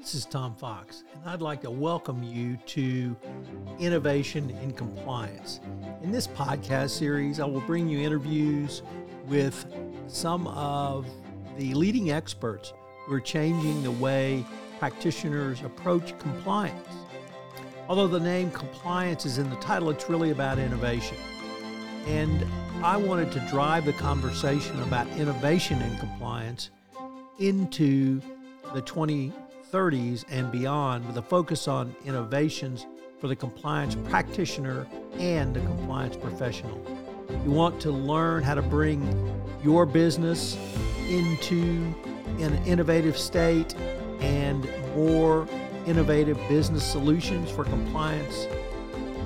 This is Tom Fox, and I'd like to welcome you to Innovation in Compliance. In this podcast series, I will bring you interviews with some of the leading experts who are changing the way practitioners approach compliance. Although the name compliance is in the title, it's really about innovation. And I wanted to drive the conversation about innovation in compliance into the 2030s and beyond with a focus on innovations for the compliance practitioner and the compliance professional. You want to learn how to bring your business into an innovative state and more innovative business solutions for compliance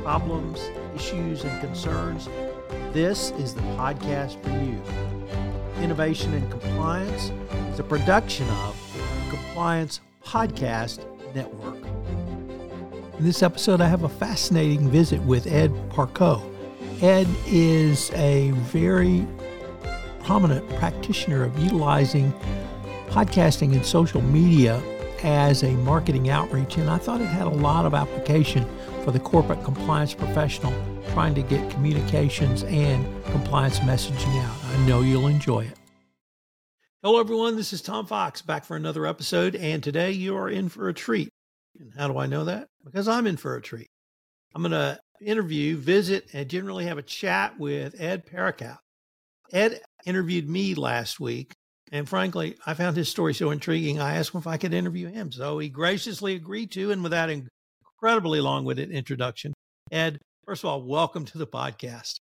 problems, issues, and concerns. This is the podcast for you. Innovation and Compliance is a production of Compliance Podcast Network. In this episode, I have a fascinating visit with Ed Parcaut. Ed is a very prominent practitioner of utilizing podcasting and social media as a marketing outreach, and I thought it had a lot of application for the corporate compliance professional trying to get communications and compliance messaging out. I know you'll enjoy it. Hello, everyone. This is Tom Fox back for another episode, and today you are in for a treat. And how do I know that? Because I'm in for a treat. I'm going to interview, visit, and generally have a chat with Ed Parakout. Ed interviewed me last week, and frankly, I found his story so intriguing. I asked him if I could interview him. So he graciously agreed to, and with that incredibly long winded introduction, Ed, First of all, welcome to the podcast.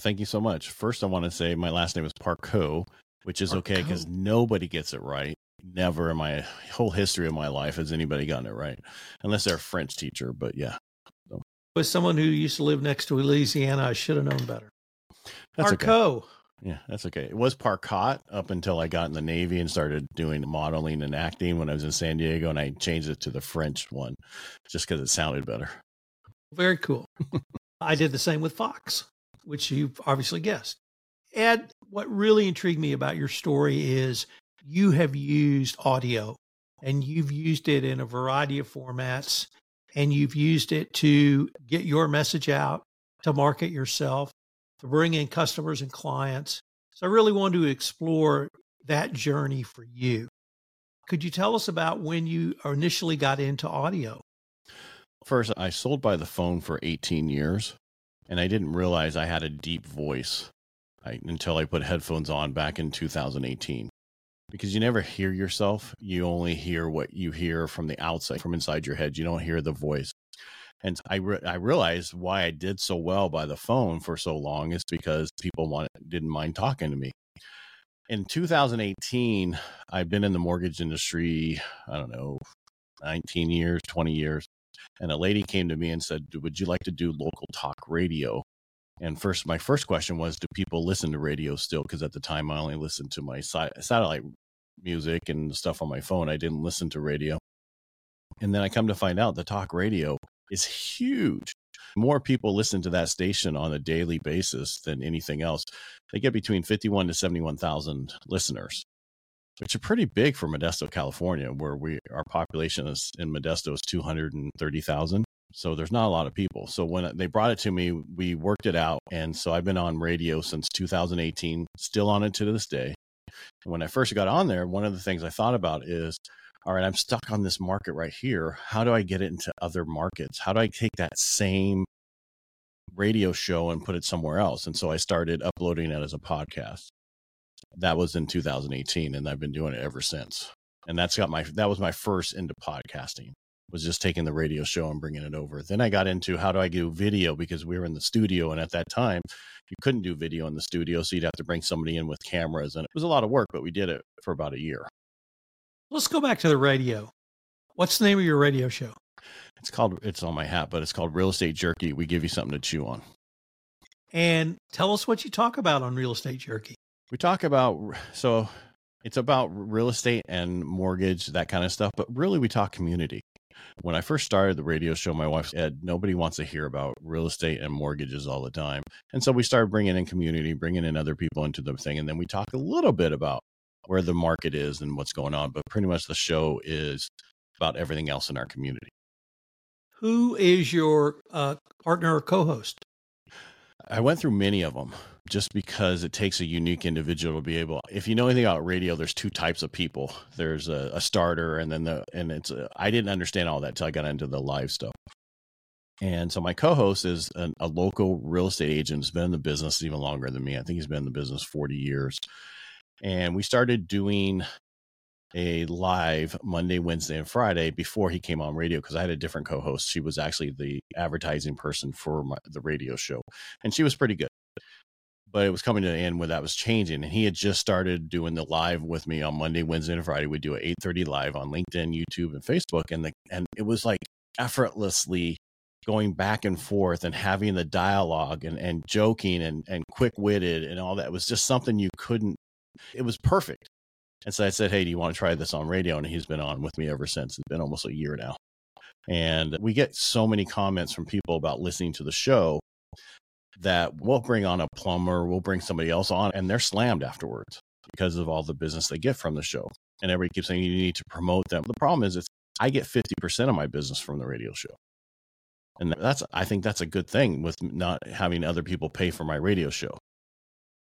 Thank you so much. First, I want to say my last name is Parcaut, which is okay because nobody gets it right. Never in my whole history of my life has anybody gotten it right, unless they're a French teacher. But yeah. So. Someone who used to live next to Louisiana, I should have known better. That's Parcaut. Okay. Yeah, that's okay. It was Parcot up until I got in the Navy and started doing modeling and acting when I was in San Diego, and I changed it to the French one just because it sounded better. Very cool. I did the same with Fox, which you've obviously guessed. Ed, what really intrigued me about your story is you have used audio and you've used it in a variety of formats and you've used it to get your message out, to market yourself, to bring in customers and clients. So I really wanted to explore that journey for you. Could you tell us about when you initially got into audio? First, I sold by the phone for 18 years, and I didn't realize I had a deep voice Until I put headphones on back in 2018. Because you never hear yourself, you only hear what you hear from the outside, from inside your head. You don't hear the voice. And I re- I realized why I did so well by the phone for so long is because people wanted, didn't mind talking to me. In 2018, I've been in the mortgage industry, I don't know, 19 years, 20 years and a lady came to me and said, "Would you like to do local talk radio?" And first, my first question was, "Do people listen to radio still?" Because at the time, I only listened to my si- satellite music and stuff on my phone. I didn't listen to radio. And then I come to find out the talk radio is huge. More people listen to that station on a daily basis than anything else. They get between 51 to 71,000 listeners which are pretty big for Modesto, California, where we our population is in Modesto is 230,000. So there's not a lot of people. So when they brought it to me, we worked it out. And so I've been on radio since 2018, still on it to this day. And when I first got on there, one of the things I thought about is, all right, I'm stuck on this market right here. How do I get it into other markets? How do I take that same radio show and put it somewhere else? And so I started uploading it as a podcast that was in 2018 and I've been doing it ever since. And that's got my that was my first into podcasting was just taking the radio show and bringing it over. Then I got into how do I do video because we were in the studio and at that time you couldn't do video in the studio so you'd have to bring somebody in with cameras and it was a lot of work but we did it for about a year. Let's go back to the radio. What's the name of your radio show? It's called it's on my hat but it's called Real Estate Jerky. We give you something to chew on. And tell us what you talk about on Real Estate Jerky we talk about so it's about real estate and mortgage that kind of stuff but really we talk community when i first started the radio show my wife said nobody wants to hear about real estate and mortgages all the time and so we started bringing in community bringing in other people into the thing and then we talk a little bit about where the market is and what's going on but pretty much the show is about everything else in our community. Who is your uh, partner or co host? I went through many of them just because it takes a unique individual to be able if you know anything about radio there's two types of people. There's a, a starter and then the and it's uh, I didn't understand all that till i got into the live stuff. And so my co-host is an, a local real estate agent who's been in the business even longer than me. I think he's been in the business 40 years. And we started doing a live Monday, Wednesday, and Friday before he came on radio because I had a different co-host. She was actually the advertising person for my, the radio show, and she was pretty good. But it was coming to an end where that was changing, and he had just started doing the live with me on Monday, Wednesday, and Friday. We do an eight thirty live on LinkedIn, YouTube, and Facebook, and the and it was like effortlessly going back and forth and having the dialogue and, and joking and, and quick witted and all that it was just something you couldn't it was perfect and so I said, Hey, do you want to try this on radio? And he's been on with me ever since. It's been almost a year now. And we get so many comments from people about listening to the show that we'll bring on a plumber, we'll bring somebody else on, and they're slammed afterwards because of all the business they get from the show. And everybody keeps saying you need to promote them. The problem is, it's I get 50% of my business from the radio show. And that's, I think that's a good thing with not having other people pay for my radio show.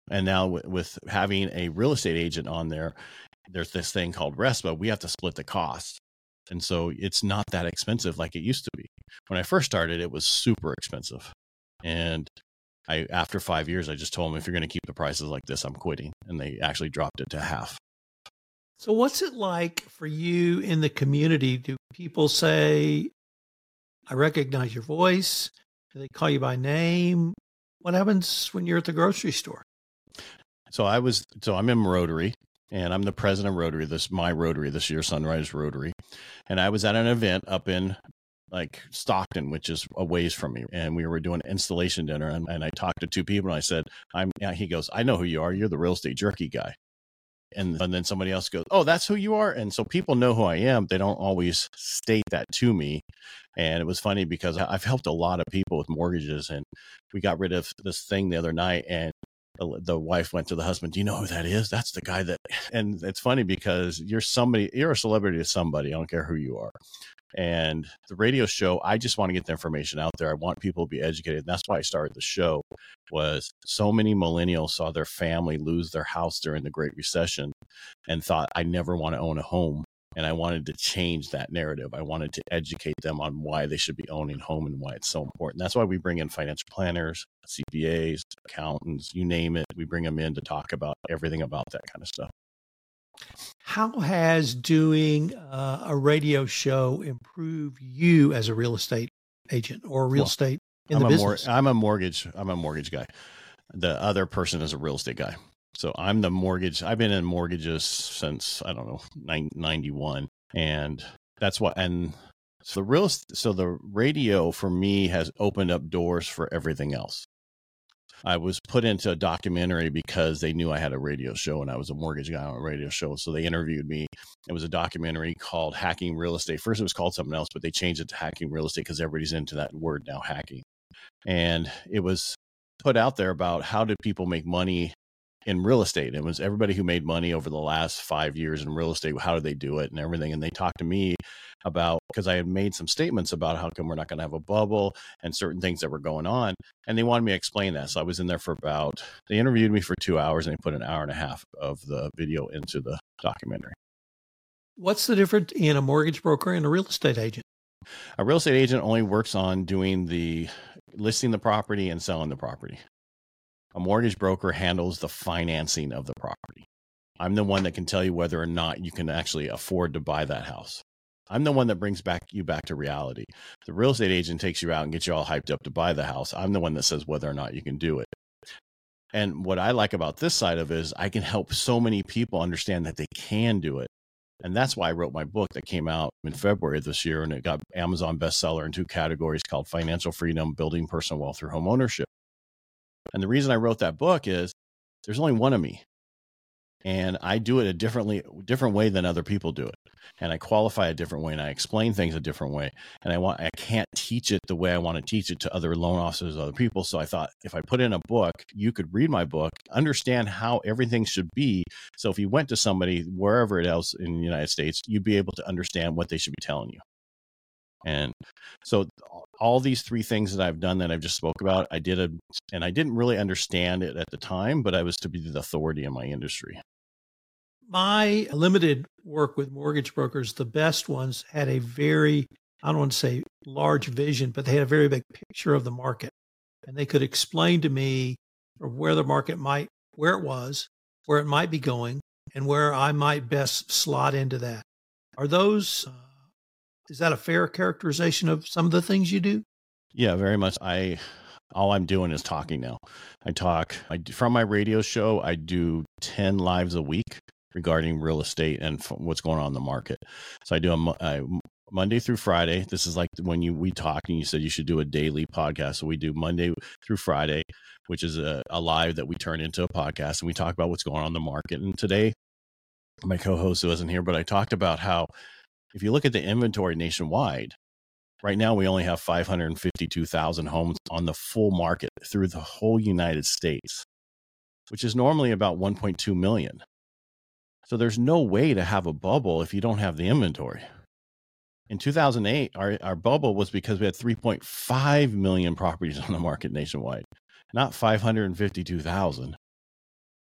And now with having a real estate agent on there, there's this thing called RESPA. We have to split the cost. And so it's not that expensive like it used to be. When I first started, it was super expensive. And I, after five years, I just told them, if you're going to keep the prices like this, I'm quitting. And they actually dropped it to half. So, what's it like for you in the community? Do people say, I recognize your voice? Do they call you by name? What happens when you're at the grocery store? So I was so I'm in Rotary and I'm the president of Rotary. This my Rotary this year, Sunrise Rotary, and I was at an event up in like Stockton, which is a ways from me, and we were doing an installation dinner, and, and I talked to two people, and I said, "I'm." He goes, "I know who you are. You're the real estate jerky guy." And, and then somebody else goes, "Oh, that's who you are." And so people know who I am. They don't always state that to me. And it was funny because I've helped a lot of people with mortgages, and we got rid of this thing the other night, and the wife went to the husband, Do you know who that is? That's the guy that, and it's funny because you're somebody, you're a celebrity to somebody. I don't care who you are. And the radio show, I just want to get the information out there. I want people to be educated. And that's why I started the show was so many millennials saw their family lose their house during the Great Recession and thought, I never want to own a home and I wanted to change that narrative. I wanted to educate them on why they should be owning home and why it's so important. That's why we bring in financial planners, CPAs, accountants, you name it. We bring them in to talk about everything about that kind of stuff. How has doing uh, a radio show improved you as a real estate agent or real well, estate in I'm the business? Mor- I'm a mortgage. I'm a mortgage guy. The other person is a real estate guy. So I'm the mortgage. I've been in mortgages since I don't know 91, and that's what. And so the real, so the radio for me has opened up doors for everything else. I was put into a documentary because they knew I had a radio show and I was a mortgage guy on a radio show. So they interviewed me. It was a documentary called Hacking Real Estate. First, it was called something else, but they changed it to Hacking Real Estate because everybody's into that word now, hacking. And it was put out there about how do people make money in real estate. It was everybody who made money over the last five years in real estate. How did they do it and everything? And they talked to me about because I had made some statements about how come we're not going to have a bubble and certain things that were going on. And they wanted me to explain that. So I was in there for about, they interviewed me for two hours and they put an hour and a half of the video into the documentary. What's the difference in a mortgage broker and a real estate agent? A real estate agent only works on doing the listing the property and selling the property. A mortgage broker handles the financing of the property. I'm the one that can tell you whether or not you can actually afford to buy that house. I'm the one that brings back you back to reality. The real estate agent takes you out and gets you all hyped up to buy the house. I'm the one that says whether or not you can do it. And what I like about this side of is I can help so many people understand that they can do it. And that's why I wrote my book that came out in February of this year and it got Amazon bestseller in two categories called Financial Freedom, Building Personal Wealth Through Home Ownership. And the reason I wrote that book is there's only one of me. and I do it a differently different way than other people do it. And I qualify a different way and I explain things a different way. And I want I can't teach it the way I want to teach it to other loan officers, other people. So I thought if I put in a book, you could read my book, understand how everything should be. So if you went to somebody wherever it else in the United States, you'd be able to understand what they should be telling you. And so all these three things that I've done that I've just spoke about, I did a, and I didn't really understand it at the time, but I was to be the authority in my industry. My limited work with mortgage brokers, the best ones had a very, I don't want to say large vision, but they had a very big picture of the market. And they could explain to me where the market might, where it was, where it might be going, and where I might best slot into that. Are those uh, is that a fair characterization of some of the things you do? Yeah, very much. I all I'm doing is talking now. I talk I from my radio show. I do ten lives a week regarding real estate and what's going on in the market. So I do a, a Monday through Friday. This is like when you we talked and you said you should do a daily podcast. So we do Monday through Friday, which is a, a live that we turn into a podcast and we talk about what's going on in the market. And today, my co-host wasn't here, but I talked about how if you look at the inventory nationwide, right now we only have 552,000 homes on the full market through the whole United States, which is normally about 1.2 million. So there's no way to have a bubble if you don't have the inventory. In 2008, our, our bubble was because we had 3.5 million properties on the market nationwide, not 552,000.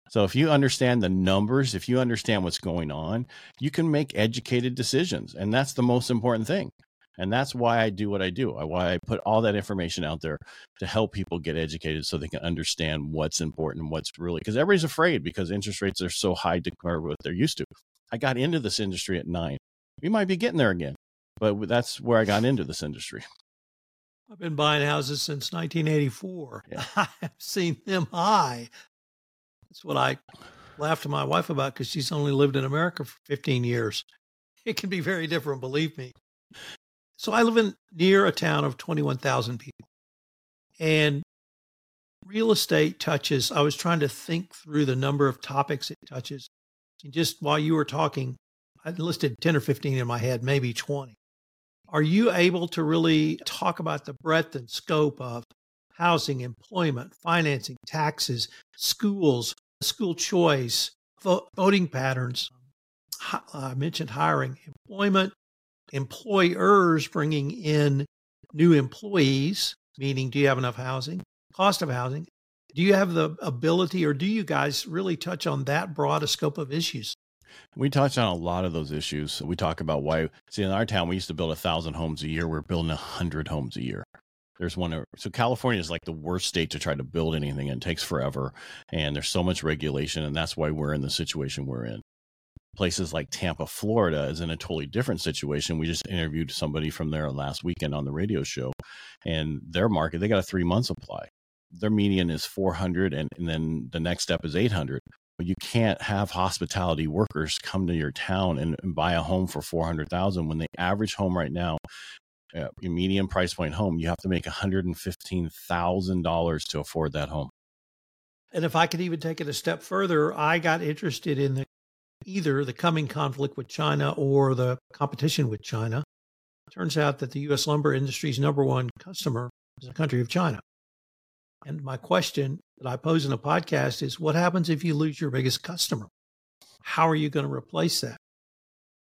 So if you understand the numbers, if you understand what's going on, you can make educated decisions. And that's the most important thing. And that's why I do what I do. Why I put all that information out there to help people get educated so they can understand what's important and what's really because everybody's afraid because interest rates are so high compared to what they're used to. I got into this industry at nine. We might be getting there again, but that's where I got into this industry. I've been buying houses since 1984. Yeah. I have seen them high. That's what I laugh to my wife about because she's only lived in America for 15 years. It can be very different, believe me. So I live in near a town of 21,000 people. And real estate touches, I was trying to think through the number of topics it touches. And just while you were talking, I listed 10 or 15 in my head, maybe 20. Are you able to really talk about the breadth and scope of housing, employment, financing, taxes, schools, school choice, voting patterns. Uh, I mentioned hiring, employment, employers bringing in new employees, meaning do you have enough housing, cost of housing. Do you have the ability, or do you guys really touch on that broad a scope of issues? We touch on a lot of those issues. We talk about why. See, in our town, we used to build a thousand homes a year. We're building a hundred homes a year. There's one. So California is like the worst state to try to build anything. It takes forever, and there's so much regulation, and that's why we're in the situation we're in. Places like Tampa, Florida, is in a totally different situation. We just interviewed somebody from there last weekend on the radio show, and their market they got a three month supply. Their median is 400, and, and then the next step is 800 you can't have hospitality workers come to your town and, and buy a home for 400,000 when the average home right now uh, medium price point home, you have to make $115,000 to afford that home. And if I could even take it a step further, I got interested in the, either the coming conflict with China or the competition with China. It turns out that the U.S. lumber industry's number one customer is the country of China. And my question that I pose in a podcast is what happens if you lose your biggest customer? How are you going to replace that?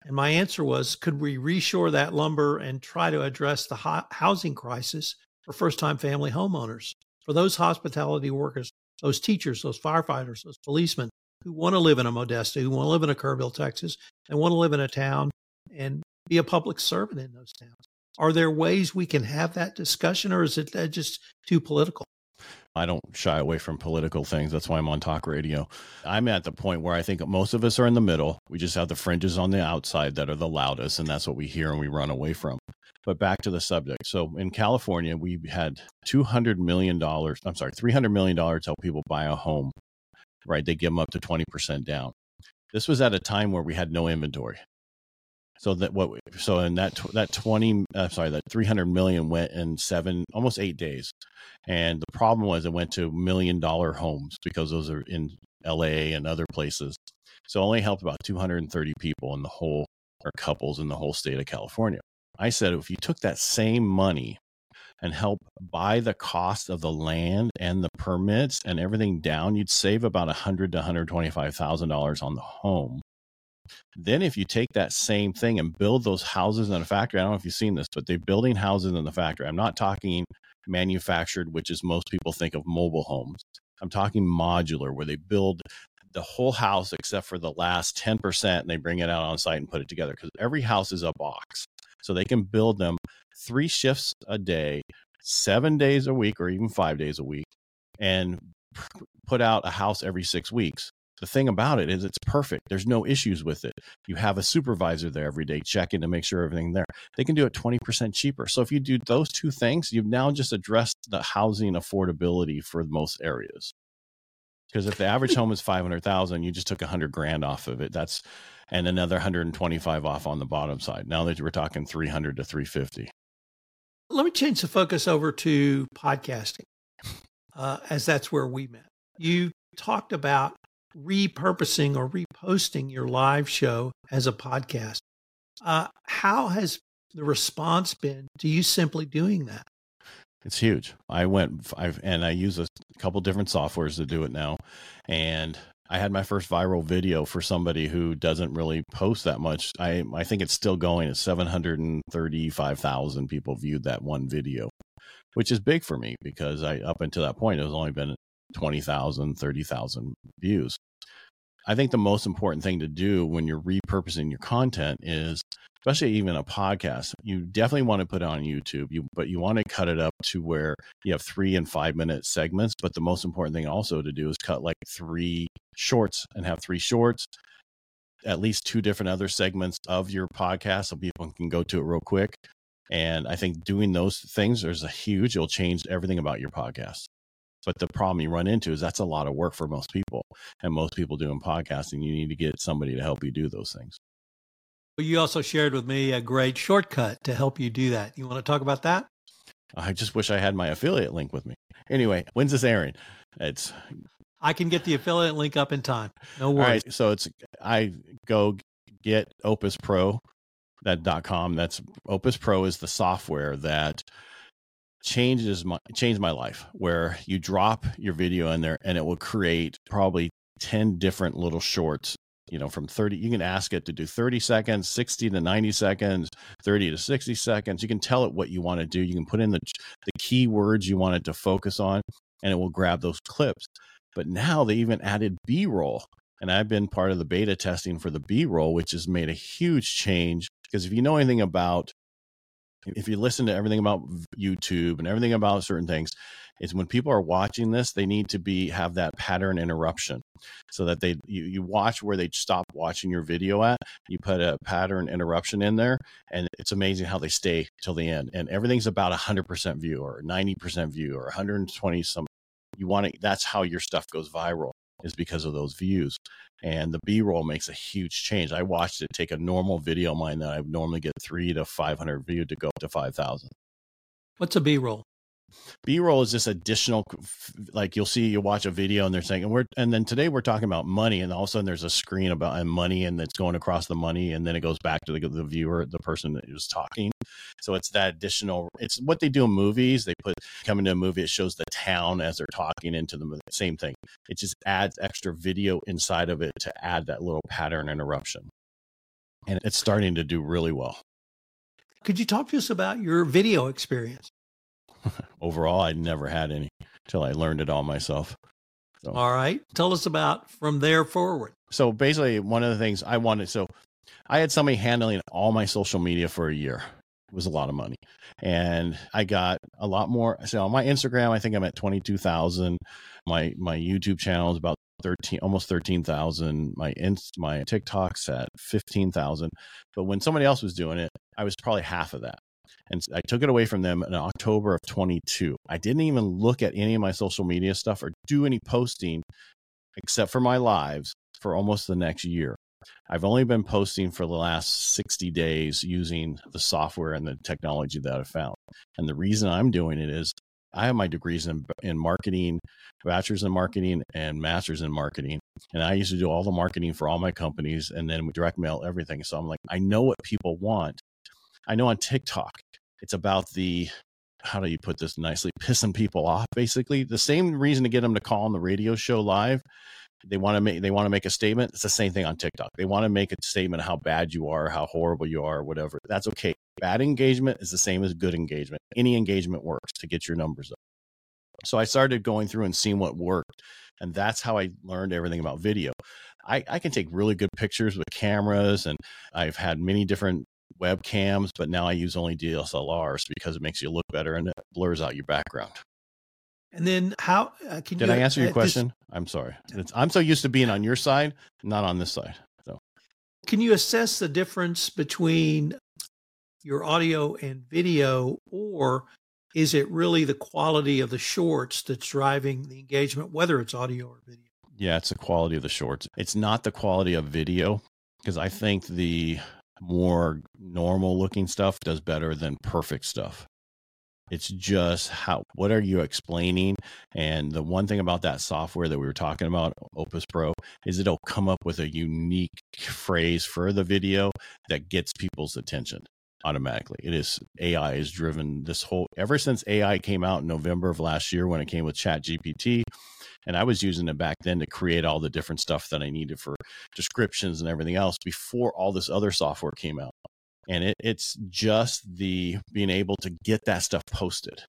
And my answer was could we reshore that lumber and try to address the housing crisis for first time family homeowners, for those hospitality workers, those teachers, those firefighters, those policemen who want to live in a Modesto, who want to live in a Kerrville, Texas, and want to live in a town and be a public servant in those towns? Are there ways we can have that discussion, or is it uh, just too political? I don't shy away from political things. That's why I'm on talk radio. I'm at the point where I think most of us are in the middle. We just have the fringes on the outside that are the loudest, and that's what we hear and we run away from. But back to the subject. So in California, we had $200 million, I'm sorry, $300 million to help people buy a home, right? They give them up to 20% down. This was at a time where we had no inventory. So that what so in that that 20 uh, sorry that 300 million went in 7 almost 8 days. And the problem was it went to million dollar homes because those are in LA and other places. So it only helped about 230 people in the whole, or couples in the whole state of California. I said, if you took that same money and help buy the cost of the land and the permits and everything down, you'd save about a hundred to hundred twenty-five thousand dollars on the home. Then, if you take that same thing and build those houses in a factory, I don't know if you've seen this, but they're building houses in the factory. I'm not talking manufactured, which is most people think of mobile homes. I'm talking modular, where they build the whole house except for the last 10% and they bring it out on site and put it together because every house is a box. So they can build them three shifts a day, seven days a week, or even five days a week, and put out a house every six weeks. The thing about it is it's perfect. There's no issues with it. You have a supervisor there every day checking to make sure everything there. They can do it 20% cheaper. So if you do those two things, you've now just addressed the housing affordability for most areas. Because if the average home is 500,000, you just took 100 grand off of it. That's and another 125 off on the bottom side. Now that we're talking 300 to 350. Let me change the focus over to podcasting, uh, as that's where we met. You talked about repurposing or reposting your live show as a podcast. Uh, how has the response been to you simply doing that? It's huge. I went, I've, and I use a couple different softwares to do it now. And I had my first viral video for somebody who doesn't really post that much. I, I think it's still going. It's 735,000 people viewed that one video, which is big for me because I, up until that point, it was only been 20,000, 30,000 views. I think the most important thing to do when you're repurposing your content is, especially even a podcast, you definitely want to put it on YouTube, you, but you want to cut it up to where you have three and five minute segments. But the most important thing also to do is cut like three shorts and have three shorts, at least two different other segments of your podcast so people can go to it real quick. And I think doing those things, there's a huge, it'll change everything about your podcast. But the problem you run into is that's a lot of work for most people. And most people doing podcasting, you need to get somebody to help you do those things. Well, you also shared with me a great shortcut to help you do that. You want to talk about that? I just wish I had my affiliate link with me. Anyway, when's this airing? It's I can get the affiliate link up in time. No worries. All right, so it's I go get Opus Pro that dot com. That's Opus Pro is the software that changes my changed my life where you drop your video in there and it will create probably 10 different little shorts you know from 30 you can ask it to do 30 seconds 60 to 90 seconds 30 to 60 seconds. You can tell it what you want to do. You can put in the the keywords you want it to focus on and it will grab those clips. But now they even added b-roll and i've been part of the beta testing for the b-roll which has made a huge change because if you know anything about if you listen to everything about YouTube and everything about certain things, is when people are watching this, they need to be have that pattern interruption so that they you, you watch where they stop watching your video at. You put a pattern interruption in there, and it's amazing how they stay till the end. And everything's about hundred percent view or ninety percent view or 120 some. You want to. That's how your stuff goes viral is because of those views. And the B roll makes a huge change. I watched it take a normal video of mine that I would normally get three to 500 view to go up to 5,000. What's a B roll? B roll is just additional, like you'll see, you watch a video and they're saying, and we're, and then today we're talking about money, and all of a sudden there's a screen about and money, and it's going across the money, and then it goes back to the, the viewer, the person that was talking. So it's that additional. It's what they do in movies. They put come into a movie, it shows the town as they're talking into the. Same thing. It just adds extra video inside of it to add that little pattern interruption, and it's starting to do really well. Could you talk to us about your video experience? overall, I never had any until I learned it all myself. So. All right. Tell us about from there forward. So basically, one of the things I wanted, so I had somebody handling all my social media for a year. It was a lot of money. And I got a lot more. So on my Instagram, I think I'm at 22,000. My, my YouTube channel is about 13, almost 13,000. My, Inst, my TikTok's at 15,000. But when somebody else was doing it, I was probably half of that. And I took it away from them in October of 22. I didn't even look at any of my social media stuff or do any posting except for my lives for almost the next year. I've only been posting for the last 60 days using the software and the technology that I found. And the reason I'm doing it is I have my degrees in in marketing, bachelor's in marketing and master's in marketing. And I used to do all the marketing for all my companies and then direct mail everything. So I'm like, I know what people want. I know on TikTok, it's about the how do you put this nicely pissing people off basically. The same reason to get them to call on the radio show live they want to make they want to make a statement it's the same thing on tiktok. They want to make a statement how bad you are how horrible you are whatever that's okay. Bad engagement is the same as good engagement. Any engagement works to get your numbers up. So i started going through and seeing what worked and that's how i learned everything about video. I, I can take really good pictures with cameras and i've had many different webcams but now i use only dslrs because it makes you look better and it blurs out your background and then how uh, can Did you? I answer your uh, question? I'm sorry. It's, I'm so used to being on your side, not on this side. So, can you assess the difference between your audio and video, or is it really the quality of the shorts that's driving the engagement, whether it's audio or video? yeah, it's the quality of the shorts. It's not the quality of video because I think the more normal looking stuff does better than perfect stuff. It's just how, what are you explaining? And the one thing about that software that we were talking about, Opus Pro, is it'll come up with a unique phrase for the video that gets people's attention automatically. It is AI is driven this whole, ever since AI came out in November of last year when it came with Chat GPT. And I was using it back then to create all the different stuff that I needed for descriptions and everything else before all this other software came out and it, it's just the being able to get that stuff posted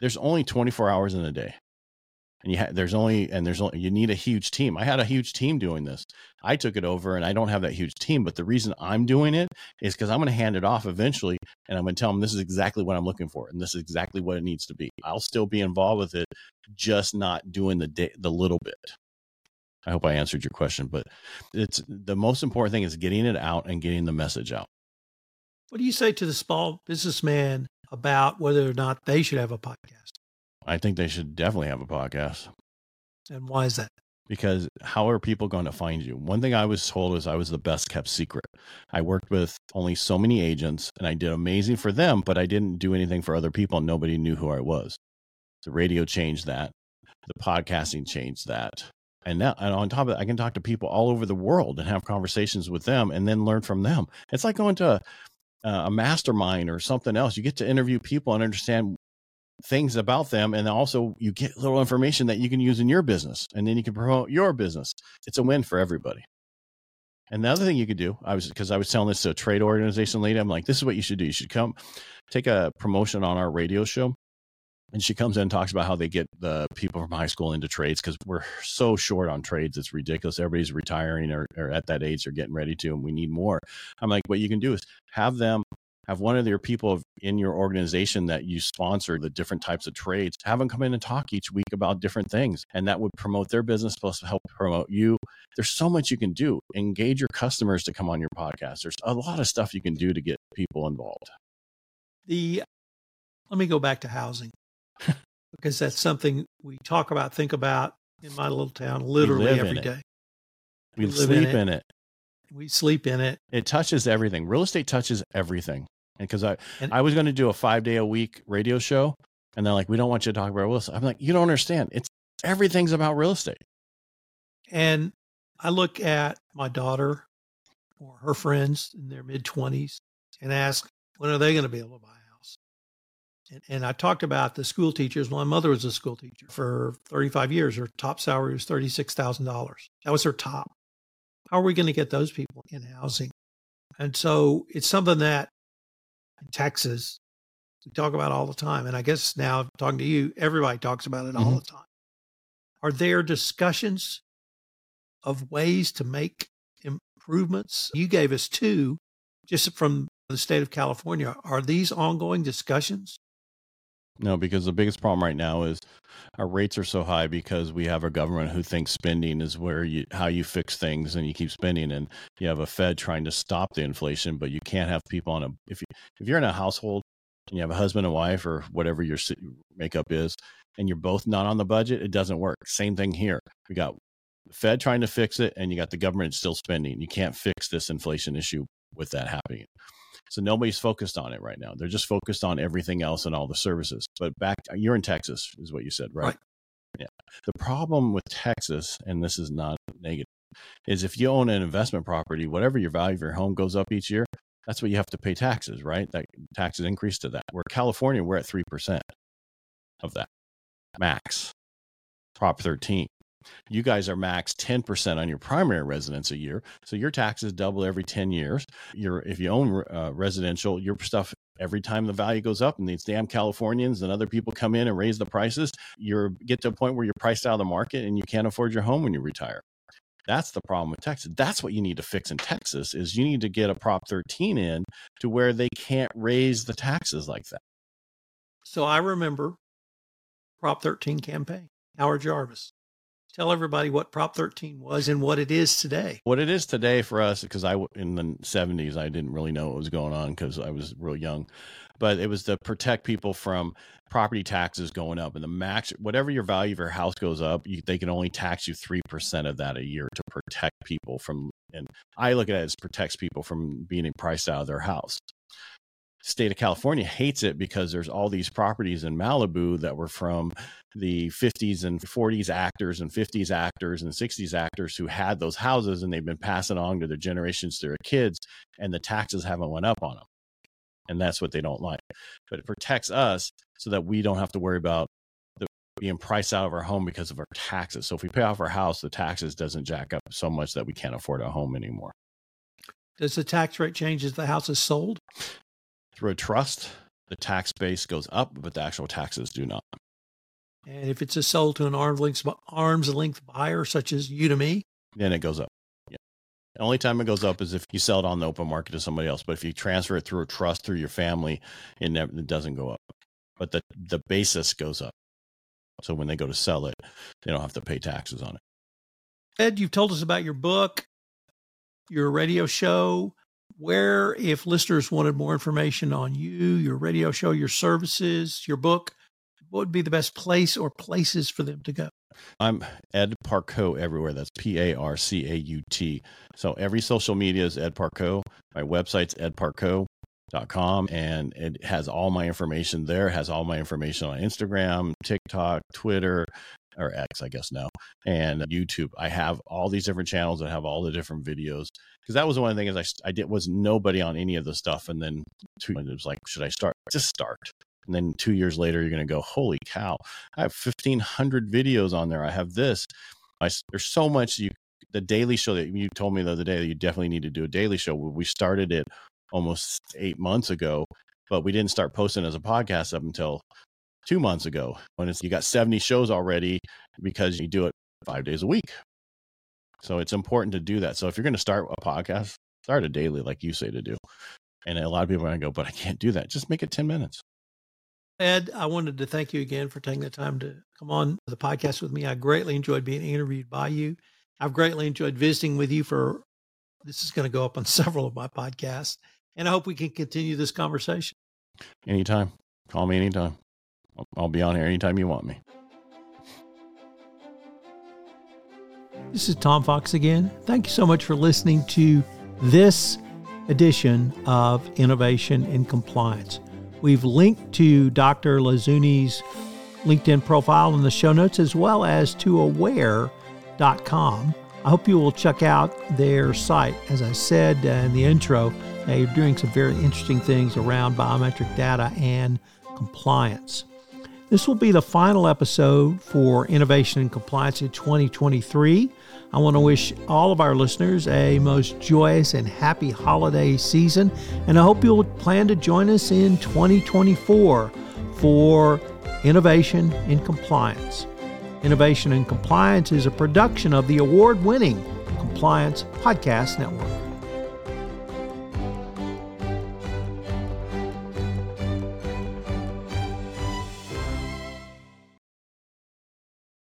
there's only 24 hours in a day and you ha- there's only and there's only you need a huge team. I had a huge team doing this. I took it over and i don't have that huge team but the reason i'm doing it is because i'm going to hand it off eventually and i'm going to tell them this is exactly what i'm looking for and this is exactly what it needs to be. I'll still be involved with it just not doing the the little bit. I hope i answered your question but it's the most important thing is getting it out and getting the message out. What do you say to the small businessman about whether or not they should have a podcast? I think they should definitely have a podcast And why is that? because how are people going to find you? One thing I was told is I was the best kept secret. I worked with only so many agents and I did amazing for them, but I didn't do anything for other people. Nobody knew who I was. The radio changed that. The podcasting changed that. And now, and on top of that, I can talk to people all over the world and have conversations with them and then learn from them. It's like going to a, a mastermind or something else. You get to interview people and understand things about them and also you get little information that you can use in your business and then you can promote your business. It's a win for everybody. And the other thing you could do i was because i was telling this to a trade organization lady i'm like this is what you should do. You should come take a promotion on our radio show. And she comes in and talks about how they get the people from high school into trades because we're so short on trades it's ridiculous. Everybody's retiring or, or at that age they're getting ready to and we need more. I'm like what you can do is have them have one of your people in your organization that you sponsor the different types of trades have them come in and talk each week about different things and that would promote their business plus help promote you. There's so much you can do. Engage your customers to come on your podcast. There's a lot of stuff you can do to get people involved. The let me go back to housing because that's something we talk about, think about in my little town literally every day. we We live in sleep it. in it. We sleep in it. it touches everything. Real estate touches everything because i And- i was going to do a five day a week radio show and they're like we don't want you to talk about real estate i'm like you don't understand it's everything's about real estate And I look at my daughter or her friends in their mid 20s and ask, when are they going to be able to buy a house? And, and I talked about the school teachers. My mother was a school teacher for 35 years. Her top salary was $36,000. That was her top. How are we going to get those people in housing? And so it's something that Texas, we talk about all the time. And I guess now talking to you, everybody talks about it all Mhm. the time. Are there discussions of ways to make improvements? You gave us two just from the state of California. Are these ongoing discussions? No, because the biggest problem right now is our rates are so high because we have a government who thinks spending is where you how you fix things and you keep spending and you have a Fed trying to stop the inflation, but you can't have people on a if you if you're in a household and you have a husband and wife or whatever your makeup is and you're both not on the budget, it doesn't work. Same thing here. We got the Fed trying to fix it and you got the government still spending. You can't fix this inflation issue with that happening. So nobody's focused on it right now. They're just focused on everything else and all the services. But back, you're in Texas, is what you said, right? Right. Yeah. The problem with Texas, and this is not negative, is if you own an investment property, whatever your value of your home goes up each year, that's what you have to pay taxes, right? That taxes increase to that. Where California, we're at 3% of that max. Prop 13. You guys are max 10% on your primary residence a year. So your taxes double every 10 years. Your if you own uh, residential, your stuff every time the value goes up and these damn Californians and other people come in and raise the prices, you get to a point where you're priced out of the market and you can't afford your home when you retire. That's the problem with Texas. That's what you need to fix in Texas is you need to get a Prop 13 in to where they can't raise the taxes like that. So I remember Prop 13 campaign, Howard Jarvis. Tell everybody what Prop 13 was and what it is today. What it is today for us, because I in the 70s I didn't really know what was going on because I was real young, but it was to protect people from property taxes going up and the max whatever your value of your house goes up, you, they can only tax you three percent of that a year to protect people from. And I look at it as protects people from being priced out of their house state of California hates it because there's all these properties in Malibu that were from the 50s and 40s actors and 50s actors and 60s actors who had those houses and they've been passing on to their generations to their kids and the taxes haven't went up on them and that's what they don't like. But it protects us so that we don't have to worry about the, being priced out of our home because of our taxes. So if we pay off our house the taxes doesn't jack up so much that we can't afford a home anymore. Does the tax rate change as the house is sold through a trust, the tax base goes up, but the actual taxes do not. And if it's a sold to an arm's length, arm's length buyer, such as you to me, then it goes up. Yeah. The only time it goes up is if you sell it on the open market to somebody else. But if you transfer it through a trust through your family, it, never, it doesn't go up. But the, the basis goes up. So when they go to sell it, they don't have to pay taxes on it. Ed, you've told us about your book, your radio show, where, if listeners wanted more information on you, your radio show, your services, your book, what would be the best place or places for them to go? I'm Ed Parcaut everywhere. That's P A R C A U T. So every social media is Ed Parcaut. My website's edparcaut.com and it has all my information there. Has all my information on Instagram, TikTok, Twitter, or X, I guess now, and YouTube. I have all these different channels that have all the different videos because that was one of the things I, I did was nobody on any of the stuff, and then two, it was like, should I start? Just start. And then two years later, you're going to go, holy cow! I have 1,500 videos on there. I have this. I, there's so much you. The daily show that you told me the other day that you definitely need to do a daily show. We started it almost eight months ago, but we didn't start posting as a podcast up until two months ago when it's you got 70 shows already because you do it five days a week. So it's important to do that. So if you're going to start a podcast, start a daily, like you say to do. And a lot of people are going to go, but I can't do that. Just make it 10 minutes. Ed, I wanted to thank you again for taking the time to come on the podcast with me. I greatly enjoyed being interviewed by you. I've greatly enjoyed visiting with you for this is going to go up on several of my podcasts. And I hope we can continue this conversation. Anytime. Call me anytime. I'll be on here anytime you want me. This is Tom Fox again. Thank you so much for listening to this edition of Innovation in Compliance. We've linked to Dr. Lazuni's LinkedIn profile in the show notes as well as to aware.com. I hope you will check out their site. As I said in the intro, they're doing some very interesting things around biometric data and compliance. This will be the final episode for Innovation and Compliance in 2023. I want to wish all of our listeners a most joyous and happy holiday season, and I hope you'll plan to join us in 2024 for Innovation and Compliance. Innovation and Compliance is a production of the award winning Compliance Podcast Network.